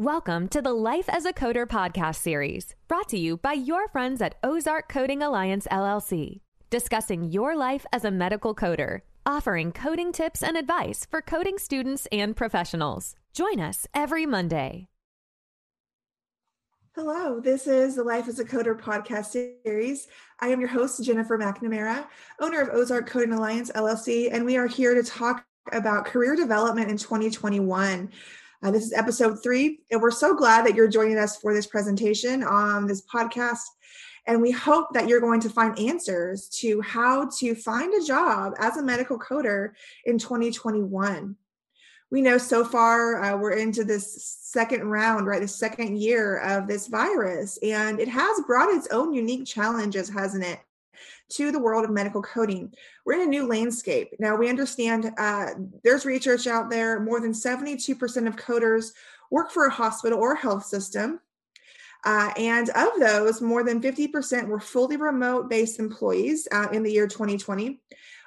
Welcome to the Life as a Coder podcast series, brought to you by your friends at Ozark Coding Alliance LLC, discussing your life as a medical coder, offering coding tips and advice for coding students and professionals. Join us every Monday. Hello, this is the Life as a Coder podcast series. I am your host, Jennifer McNamara, owner of Ozark Coding Alliance LLC, and we are here to talk about career development in 2021. Uh, this is episode three, and we're so glad that you're joining us for this presentation on this podcast. And we hope that you're going to find answers to how to find a job as a medical coder in 2021. We know so far uh, we're into this second round, right? The second year of this virus, and it has brought its own unique challenges, hasn't it? To the world of medical coding. We're in a new landscape. Now, we understand uh, there's research out there, more than 72% of coders work for a hospital or health system. Uh, and of those, more than 50% were fully remote based employees uh, in the year 2020.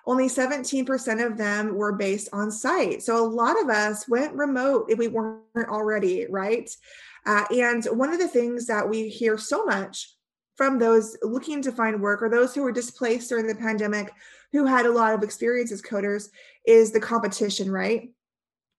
Only 17% of them were based on site. So a lot of us went remote if we weren't already, right? Uh, and one of the things that we hear so much from those looking to find work or those who were displaced during the pandemic who had a lot of experience as coders is the competition, right?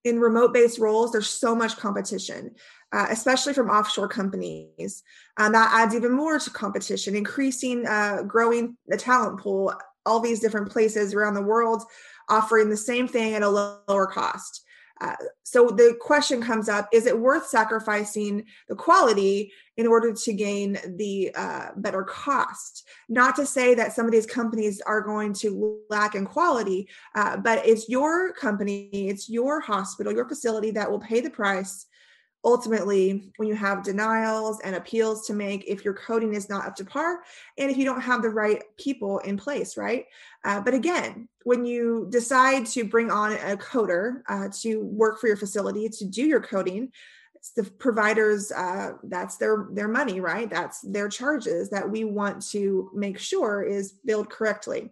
In remote based roles, there's so much competition, uh, especially from offshore companies. Um, that adds even more to competition, increasing, uh, growing the talent pool, all these different places around the world offering the same thing at a lower cost. Uh, so the question comes up is it worth sacrificing the quality in order to gain the uh, better cost? Not to say that some of these companies are going to lack in quality uh, but it's your company it's your hospital your facility that will pay the price ultimately when you have denials and appeals to make if your coding is not up to par and if you don't have the right people in place right? Uh, but again when you decide to bring on a coder uh, to work for your facility to do your coding the providers uh, that's their their money right? That's their charges that we want to make sure is billed correctly.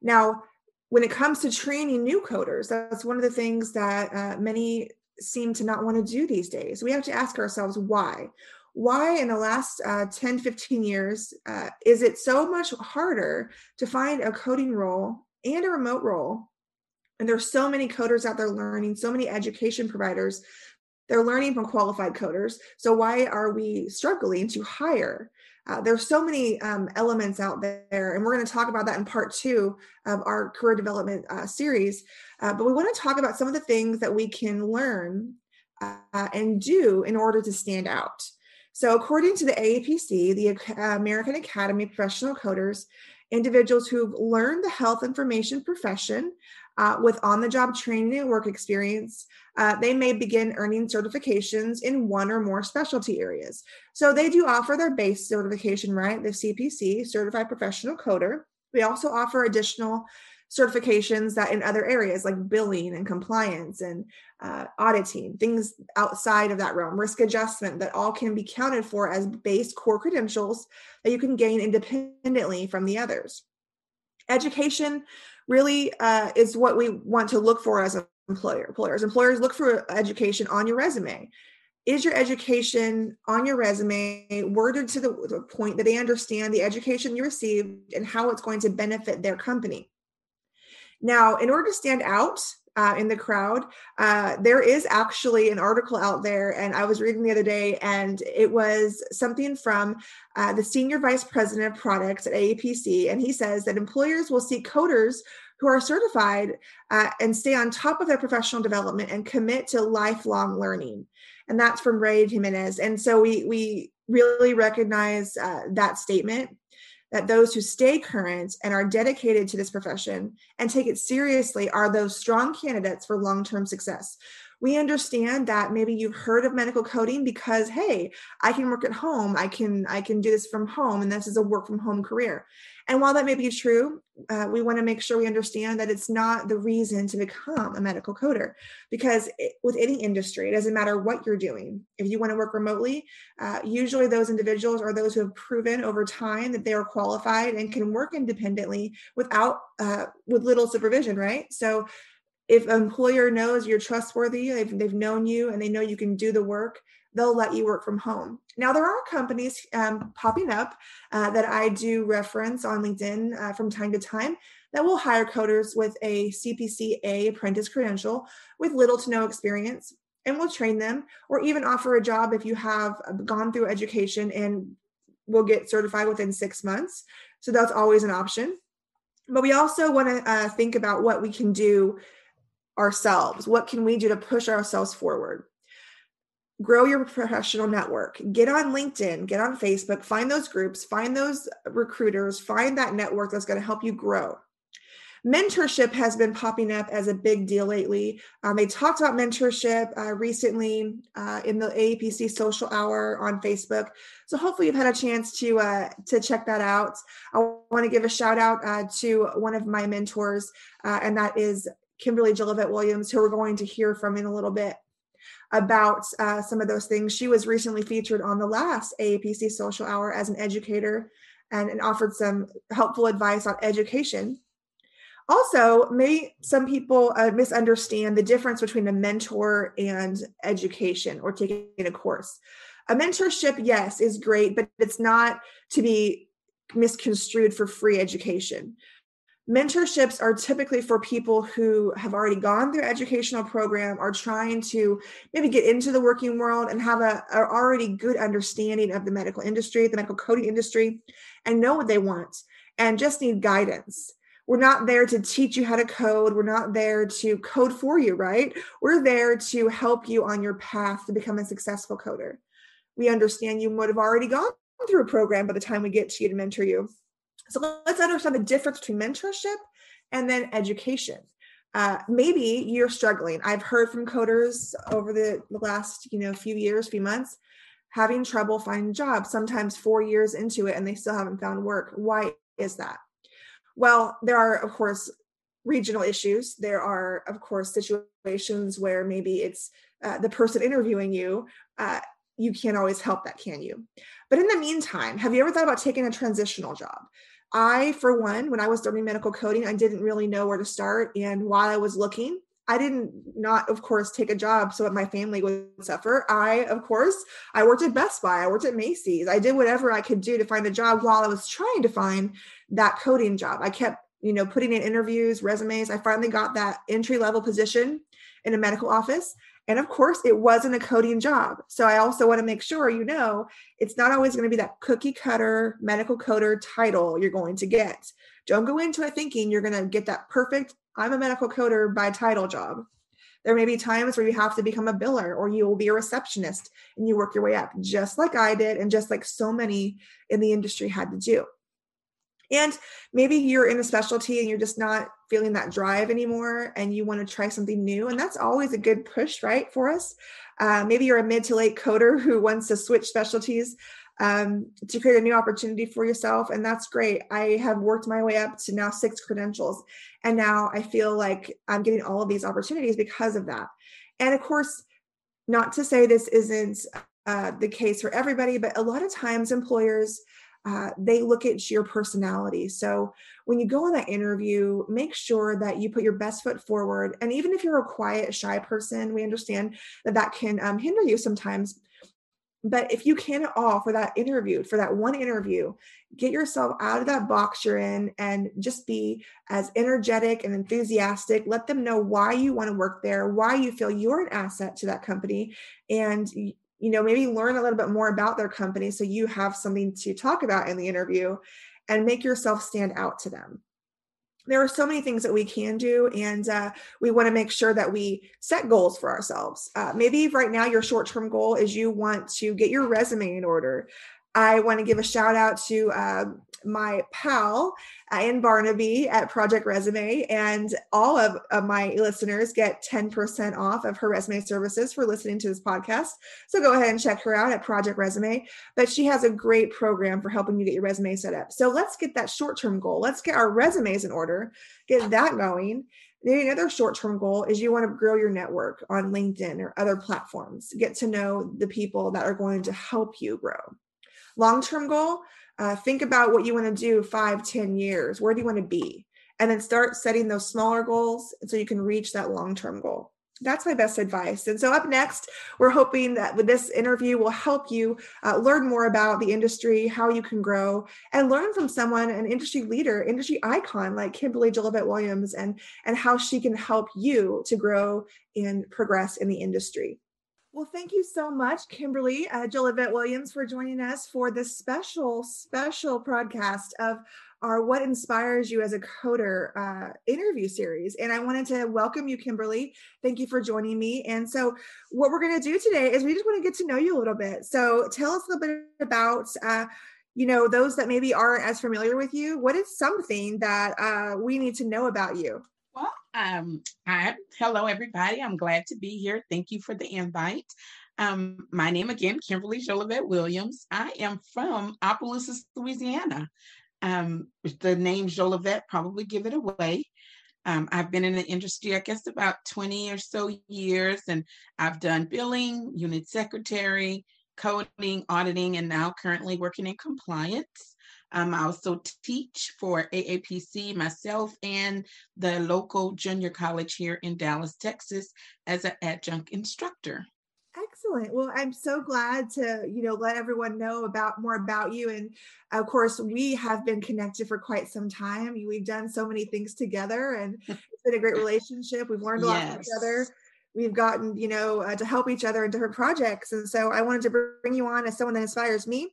Now when it comes to training new coders that's one of the things that uh, many seem to not want to do these days. We have to ask ourselves why. Why, in the last uh, 10, 15 years, uh, is it so much harder to find a coding role and a remote role? And there's so many coders out there learning, so many education providers. They're learning from qualified coders. So, why are we struggling to hire? Uh, there's so many um, elements out there, and we're going to talk about that in part two of our career development uh, series. Uh, but we want to talk about some of the things that we can learn uh, and do in order to stand out. So, according to the AAPC, the American Academy of Professional Coders, individuals who've learned the health information profession uh, with on the job training and work experience, uh, they may begin earning certifications in one or more specialty areas. So they do offer their base certification, right? The CPC, Certified Professional Coder. We also offer additional certifications that in other areas like billing and compliance and uh, auditing, things outside of that realm, risk adjustment, that all can be counted for as base core credentials that you can gain independently from the others. Education really uh, is what we want to look for as employer. Employers, employers look for education on your resume. Is your education on your resume worded to the, the point that they understand the education you received and how it's going to benefit their company? Now, in order to stand out uh, in the crowd, uh, there is actually an article out there, and I was reading the other day, and it was something from uh, the senior vice president of products at AAPC, and he says that employers will seek coders who are certified uh, and stay on top of their professional development and commit to lifelong learning. And that's from Ray Jimenez. And so we we really recognize uh, that statement that those who stay current and are dedicated to this profession and take it seriously are those strong candidates for long term success. We understand that maybe you've heard of medical coding because hey, I can work at home, I can I can do this from home and this is a work from home career. And while that may be true, uh, we want to make sure we understand that it's not the reason to become a medical coder. Because it, with any industry, it doesn't matter what you're doing. If you want to work remotely, uh, usually those individuals are those who have proven over time that they are qualified and can work independently without uh, with little supervision, right? So if an employer knows you're trustworthy, they've, they've known you and they know you can do the work, they'll let you work from home. Now, there are companies um, popping up uh, that I do reference on LinkedIn uh, from time to time that will hire coders with a CPCA apprentice credential with little to no experience and will train them or even offer a job if you have uh, gone through education and will get certified within six months. So that's always an option. But we also want to uh, think about what we can do ourselves. What can we do to push ourselves forward? Grow your professional network. Get on LinkedIn, get on Facebook, find those groups, find those recruiters, find that network that's going to help you grow. Mentorship has been popping up as a big deal lately. Um, they talked about mentorship uh, recently uh, in the AAPC Social Hour on Facebook. So hopefully you've had a chance to uh, to check that out. I want to give a shout out uh, to one of my mentors, uh, and that is Kimberly Jolivet Williams, who we're going to hear from in a little bit about uh, some of those things. She was recently featured on the last AAPC Social Hour as an educator and, and offered some helpful advice on education. Also, may some people uh, misunderstand the difference between a mentor and education or taking a course. A mentorship, yes, is great, but it's not to be misconstrued for free education mentorships are typically for people who have already gone through educational program are trying to maybe get into the working world and have a, a, already good understanding of the medical industry the medical coding industry and know what they want and just need guidance. We're not there to teach you how to code. We're not there to code for you right? We're there to help you on your path to become a successful coder. We understand you would have already gone through a program by the time we get to you to mentor you so let's understand the difference between mentorship and then education. Uh, maybe you're struggling. I've heard from coders over the, the last, you know, few years, few months, having trouble finding jobs, sometimes four years into it, and they still haven't found work. Why is that? Well, there are, of course, regional issues. There are, of course, situations where maybe it's uh, the person interviewing you. Uh, you can't always help that, can you? But in the meantime, have you ever thought about taking a transitional job? I, for one, when I was starting medical coding, I didn't really know where to start. And while I was looking, I didn't not, of course, take a job so that my family would suffer. I, of course, I worked at Best Buy, I worked at Macy's. I did whatever I could do to find a job while I was trying to find that coding job. I kept, you know, putting in interviews, resumes. I finally got that entry level position in a medical office. And of course, it wasn't a coding job. So I also want to make sure you know it's not always going to be that cookie cutter medical coder title you're going to get. Don't go into it thinking you're going to get that perfect, I'm a medical coder by title job. There may be times where you have to become a biller or you will be a receptionist and you work your way up, just like I did, and just like so many in the industry had to do. And maybe you're in a specialty and you're just not feeling that drive anymore and you want to try something new. And that's always a good push, right, for us. Uh, maybe you're a mid to late coder who wants to switch specialties um, to create a new opportunity for yourself. And that's great. I have worked my way up to now six credentials. And now I feel like I'm getting all of these opportunities because of that. And of course, not to say this isn't uh, the case for everybody, but a lot of times employers uh, they look at your personality. So when you go on that interview, make sure that you put your best foot forward. And even if you're a quiet, shy person, we understand that that can um, hinder you sometimes. But if you can at all for that interview, for that one interview, get yourself out of that box you're in and just be as energetic and enthusiastic. Let them know why you want to work there, why you feel you're an asset to that company, and you know maybe learn a little bit more about their company so you have something to talk about in the interview and make yourself stand out to them. There are so many things that we can do and uh, we want to make sure that we set goals for ourselves. Uh, maybe right now your short-term goal is you want to get your resume in order. I want to give a shout out to uh, my pal uh, in Barnaby at Project Resume, and all of, of, my listeners get 10% off of her resume services for listening to this podcast. So go ahead and check her out at Project Resume. But she has a great program for helping you get your resume set up. So let's get that short term goal. Let's get our resumes in order, get that going. Maybe another short term goal is you want to grow your network on LinkedIn or other platforms, get to know the people that are going to help you grow long term goal, uh, think about what you want to do five, ten years. Where do you want to be? and then start setting those smaller goals so you can reach that long term goal that's my best advice. And so, up next, we're hoping that with this interview will help you uh, learn more about the industry, how you can grow, and learn from someone, an industry leader, industry icon like Kimberly Jolivet Williams, and and how she can help you to grow and progress in the industry. Well, thank you so much, Kimberly uh, Jolivet Williams, for joining us for this special, special broadcast of our What Inspires You as a Coder uh, interview series. And I wanted to welcome you, Kimberly. Thank you for joining me. And so, what we're going to do today is we just want to get to know you a little bit. So, tell us a little bit about. Uh, you know, those that maybe aren't as familiar with you, what is something that uh, we need to know about you? Well, um, hi, hello everybody. I'm glad to be here. Thank you for the invite. Um, my name again, Kimberly Jolivet Williams. I am from Opelousas, Louisiana. Um, the name Jolivet probably give it away. Um, I've been in the industry, I guess, about 20 or so years, and I've done billing, unit secretary, coding, auditing, and now currently working in compliance. Um, I also teach for AAPC myself and the local junior college here in Dallas, Texas, as an adjunct instructor. Excellent. Well, I'm so glad to, you know, let everyone know about more about you. And of course, we have been connected for quite some time. We've done so many things together and it's been a great relationship. We've learned a lot yes. from each other. We've gotten, you know, uh, to help each other in different projects. And so I wanted to bring you on as someone that inspires me.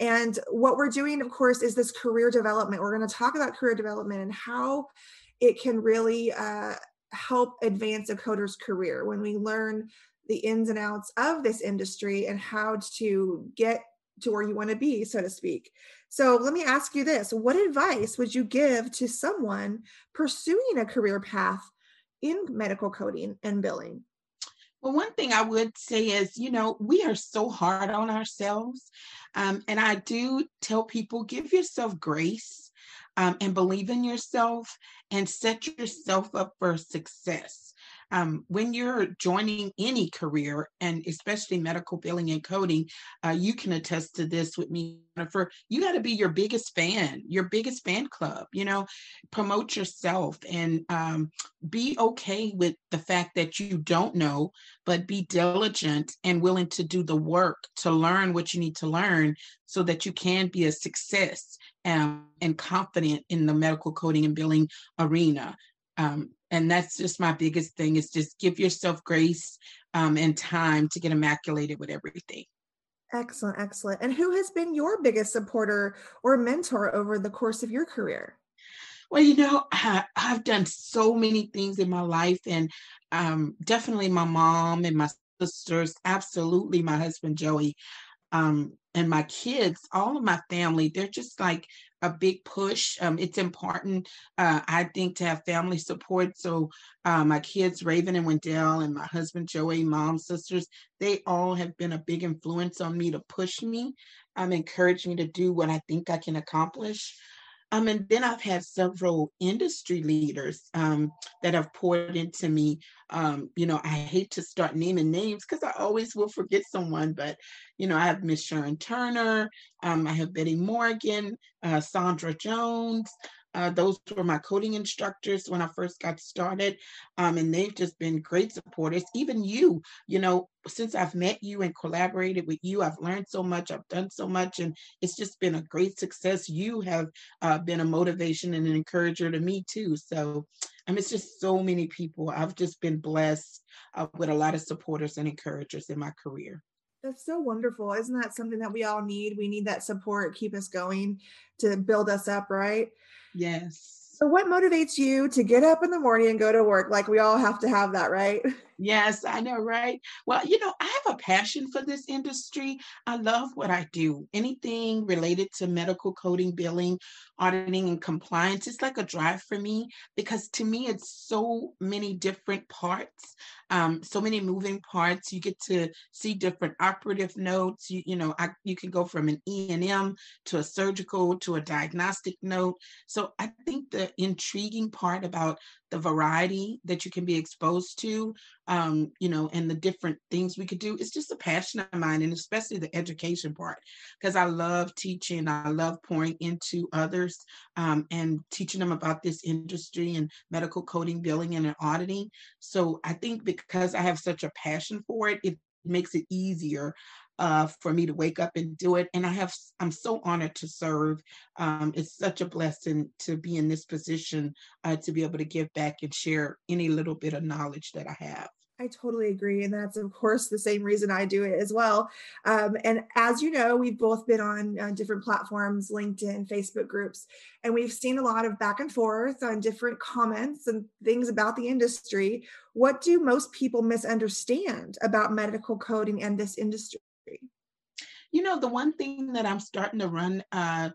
And what we're doing, of course, is this career development. We're going to talk about career development and how it can really uh, help advance a coder's career when we learn the ins and outs of this industry and how to get to where you want to be, so to speak. So let me ask you this What advice would you give to someone pursuing a career path in medical coding and billing? Well, one thing I would say is, you know, we are so hard on ourselves. Um, and I do tell people give yourself grace um, and believe in yourself and set yourself up for success um, when you're joining any career, and especially medical billing and coding, uh, you can attest to this with me, Jennifer. You got to be your biggest fan, your biggest fan club. You know, promote yourself and um, be okay with the fact that you don't know, but be diligent and willing to do the work to learn what you need to learn so that you can be a success um, and confident in the medical coding and billing arena. Um, and that's just my biggest thing is just give yourself grace um, and time to get immaculated with everything. Excellent excellent. And who has been your biggest supporter or mentor over the course of your career? Well you know I, have done so many things in my life and um, definitely my mom and my sisters absolutely my husband joey um, and my kids, all of my family, they're just like a big push. Um, it's important, uh, I think, to have family support. So uh, my kids, Raven and Wendell, and my husband, Joey, mom, sisters, they all have been a big influence on me to push me, um, encourage me to do what I think I can accomplish. Um, and then I've had several industry leaders um, that have poured into me. Um, you know, I hate to start naming names because I always will forget someone, but you know, I have Miss Sharon Turner, um, I have Betty Morgan, uh, Sandra Jones, uh, those were my coding instructors when I first got started. Um, and they've just been great supporters. Even you, you know, since I've met you and collaborated with you, I've learned so much, I've done so much, and it's just been a great success. You have uh, been a motivation and an encourager to me too. So, I mean, it's just so many people. I've just been blessed uh, with a lot of supporters and encouragers in my career. That's so wonderful. Isn't that something that we all need? We need that support, keep us going to build us up, right? Yes. So, what motivates you to get up in the morning and go to work? Like, we all have to have that, right? Yes, I know, right? Well, you know, I have a passion for this industry. I love what I do. Anything related to medical coding, billing, auditing, and compliance, it's like a drive for me because to me, it's so many different parts, um, so many moving parts. You get to see different operative notes. You, you know, I, you can go from an E&M to a surgical to a diagnostic note. So I think the intriguing part about the variety that you can be exposed to um, you know, and the different things we could do. It's just a passion of mine, and especially the education part, because I love teaching. I love pouring into others um, and teaching them about this industry and medical coding, billing, and auditing. So I think because I have such a passion for it, it makes it easier uh, for me to wake up and do it. And I have, I'm so honored to serve. Um, it's such a blessing to be in this position uh, to be able to give back and share any little bit of knowledge that I have. I totally agree. And that's, of course, the same reason I do it as well. Um, and as you know, we've both been on uh, different platforms, LinkedIn, Facebook groups, and we've seen a lot of back and forth on different comments and things about the industry. What do most people misunderstand about medical coding and this industry? You know, the one thing that I'm starting to run uh,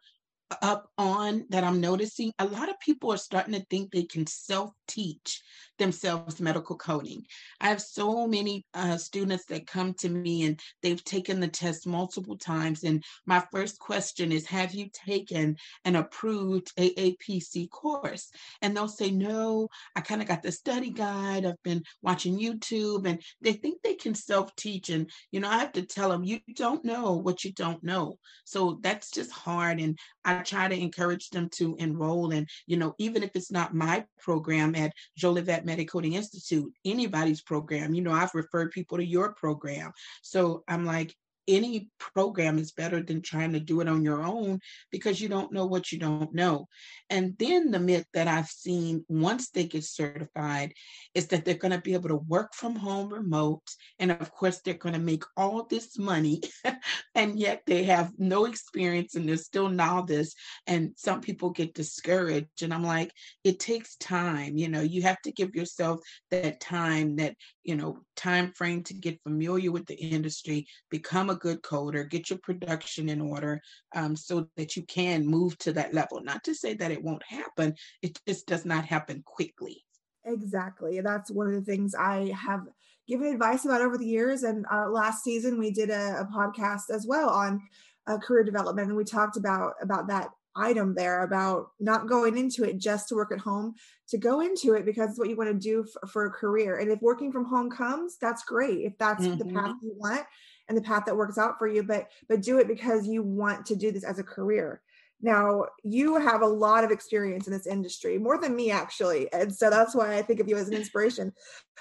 up on that I'm noticing, a lot of people are starting to think they can self teach themselves medical coding. I have so many uh, students that come to me and they've taken the test multiple times. And my first question is Have you taken an approved AAPC course? And they'll say, No, I kind of got the study guide. I've been watching YouTube and they think they can self teach. And, you know, I have to tell them, You don't know what you don't know. So that's just hard. And I try to encourage them to enroll. And, you know, even if it's not my program at Jolivet Coding Institute, anybody's program. You know, I've referred people to your program. So I'm like, any program is better than trying to do it on your own because you don't know what you don't know. And then the myth that I've seen once they get certified is that they're going to be able to work from home remote. And of course, they're going to make all this money, and yet they have no experience and they're still novice. And some people get discouraged. And I'm like, it takes time. You know, you have to give yourself that time, that, you know, time frame to get familiar with the industry, become a a good coder, get your production in order um, so that you can move to that level. Not to say that it won't happen, it just does not happen quickly. Exactly. That's one of the things I have given advice about over the years. And uh, last season, we did a, a podcast as well on uh, career development, and we talked about about that item there about not going into it just to work at home to go into it because it's what you want to do for, for a career and if working from home comes that's great if that's mm-hmm. the path mm-hmm. you want and the path that works out for you but but do it because you want to do this as a career. Now you have a lot of experience in this industry more than me actually and so that's why i think of you as an inspiration.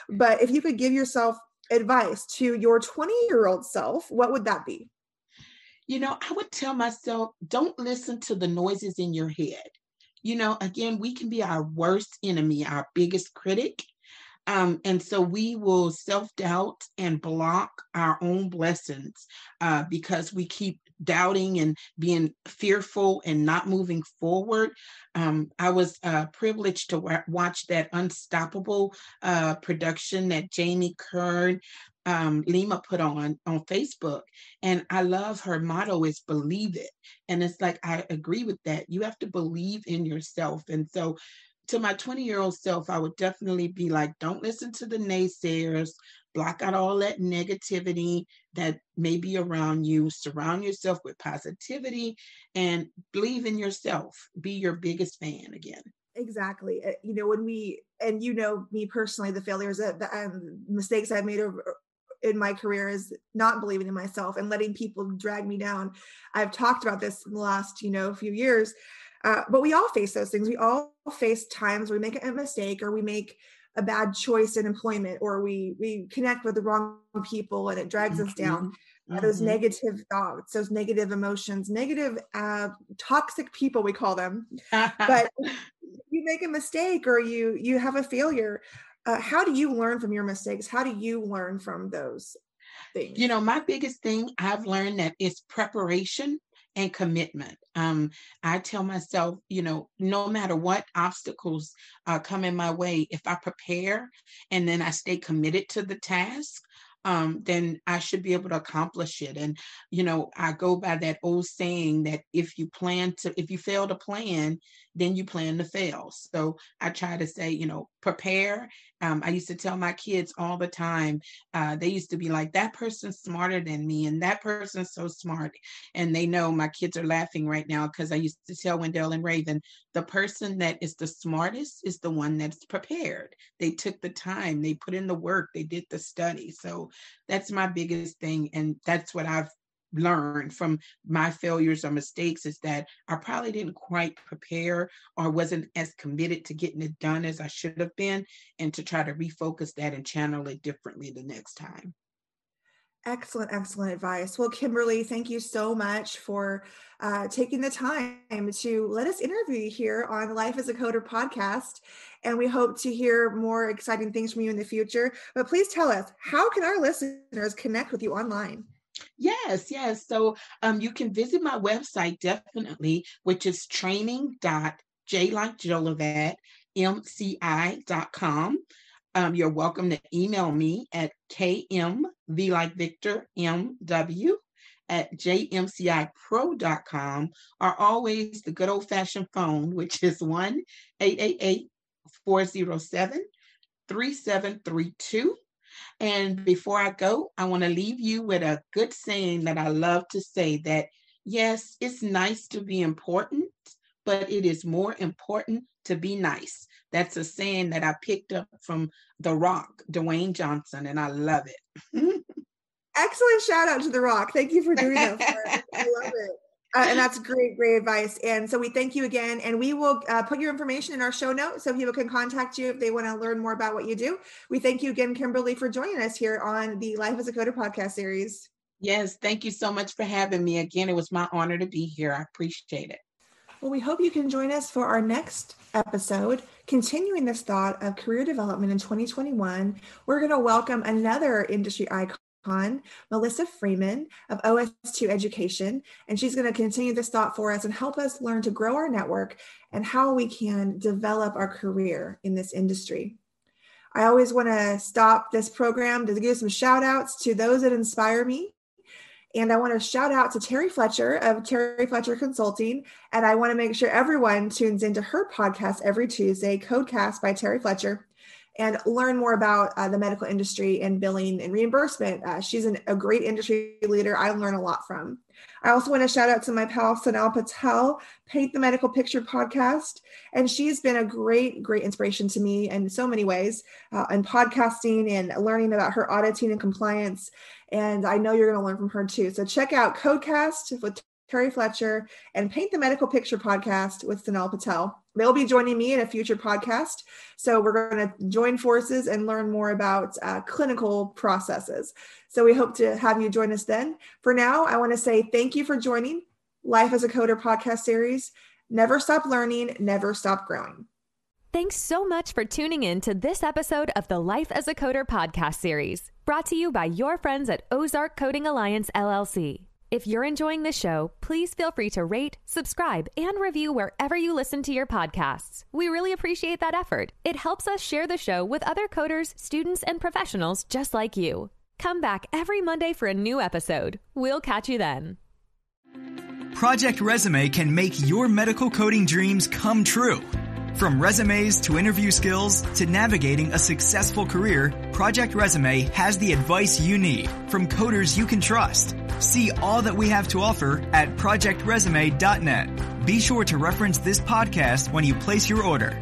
But if you could give yourself advice to your 20 year old self what would that be? You know i would tell myself don't listen to the noises in your head. You know again we can be our worst enemy our biggest critic um, and so we will self doubt and block our own blessings uh, because we keep doubting and being fearful and not moving forward. Um, I was uh, privileged to w- watch that Unstoppable uh, production that Jamie Kern um, Lima put on on Facebook, and I love her motto is "Believe it," and it's like I agree with that. You have to believe in yourself, and so to my 20 year old self, I would definitely be like, don't listen to the naysayers, block out all that negativity that may be around you, surround yourself with positivity, and believe in yourself. Be your biggest fan again. Exactly. Uh, you know, when we, and you know me personally, the failures that the um, mistakes I've made over, in my career is not believing in myself and letting people drag me down. I've talked about this in the last, you know, few years. Uh, but we all face those things. We all face times where we make a mistake or we make a bad choice in employment or we we connect with the wrong people and it drags mm-hmm. us down. Uh, those mm-hmm. negative thoughts, those negative emotions, negative uh, toxic people we call them. but you make a mistake or you you have a failure. Uh, how do you learn from your mistakes? How do you learn from those things? You know, my biggest thing I've learned that is preparation and commitment. Um, I tell myself, you know, no matter what obstacles uh, come in my way, if I prepare and then I stay committed to the task, um, then I should be able to accomplish it. And, you know, I go by that old saying that if you plan to, if you fail to plan, then you plan to fail. So I try to say, you know, prepare. Um, I used to tell my kids all the time, uh, they used to be like, that person's smarter than me, and that person's so smart. And they know my kids are laughing right now because I used to tell Wendell and Raven, the person that is the smartest is the one that's prepared. They took the time, they put in the work, they did the study. So that's my biggest thing. And that's what I've learned from my failures or mistakes is that I probably didn't quite prepare or wasn't as committed to getting it done as I should have been, and to try to refocus that and channel it differently the next time. Excellent, excellent advice. Well, Kimberly, thank you so much for uh, taking the time to let us interview you here on Life as a Coder podcast. And we hope to hear more exciting things from you in the future. But please tell us, how can our listeners connect with you online? Yes, yes. So um, you can visit my website definitely, which is training.j like Jolivet, mci.com. Um, you're welcome to email me at km, v like Victor, mw at jmcipro.com or always the good old fashioned phone, which is 1 888 407 3732. And before I go, I want to leave you with a good saying that I love to say that yes, it's nice to be important, but it is more important to be nice. That's a saying that I picked up from The Rock, Dwayne Johnson, and I love it. Excellent shout out to The Rock. Thank you for doing that. I love it. Uh, and that's great, great advice. And so we thank you again. And we will uh, put your information in our show notes so people can contact you if they want to learn more about what you do. We thank you again, Kimberly, for joining us here on the Life as a Coder podcast series. Yes, thank you so much for having me. Again, it was my honor to be here. I appreciate it. Well, we hope you can join us for our next episode, continuing this thought of career development in 2021. We're going to welcome another industry icon Melissa Freeman of OS2 Education, and she's going to continue this thought for us and help us learn to grow our network and how we can develop our career in this industry. I always want to stop this program to give some shout outs to those that inspire me. And I want to shout out to Terry Fletcher of Terry Fletcher Consulting. And I want to make sure everyone tunes into her podcast every Tuesday, Codecast by Terry Fletcher and learn more about uh, the medical industry and billing and reimbursement. Uh, she's an, a great industry leader I learn a lot from. I also want to shout out to my pal Sonal Patel, Paint the Medical Picture podcast. And she's been a great, great inspiration to me in so many ways uh, in podcasting and learning about her auditing and compliance. And I know you're going to learn from her too. So check out Codecast with Terry Fletcher, and Paint the Medical Picture podcast with Sonal Patel. They'll be joining me in a future podcast. So we're going to join forces and learn more about uh, clinical processes. So we hope to have you join us then. For now, I want to say thank you for joining Life as a Coder podcast series. Never stop learning, never stop growing. Thanks so much for tuning in to this episode of the Life as a Coder podcast series, brought to you by your friends at Ozark Coding Alliance, LLC. If you're enjoying the show, please feel free to rate, subscribe, and review wherever you listen to your podcasts. We really appreciate that effort. It helps us share the show with other coders, students, and professionals just like you. Come back every Monday for a new episode. We'll catch you then. Project Resume can make your medical coding dreams come true. From resumes to interview skills to navigating a successful career, Project Resume has the advice you need from coders you can trust. See all that we have to offer at projectresume.net. Be sure to reference this podcast when you place your order.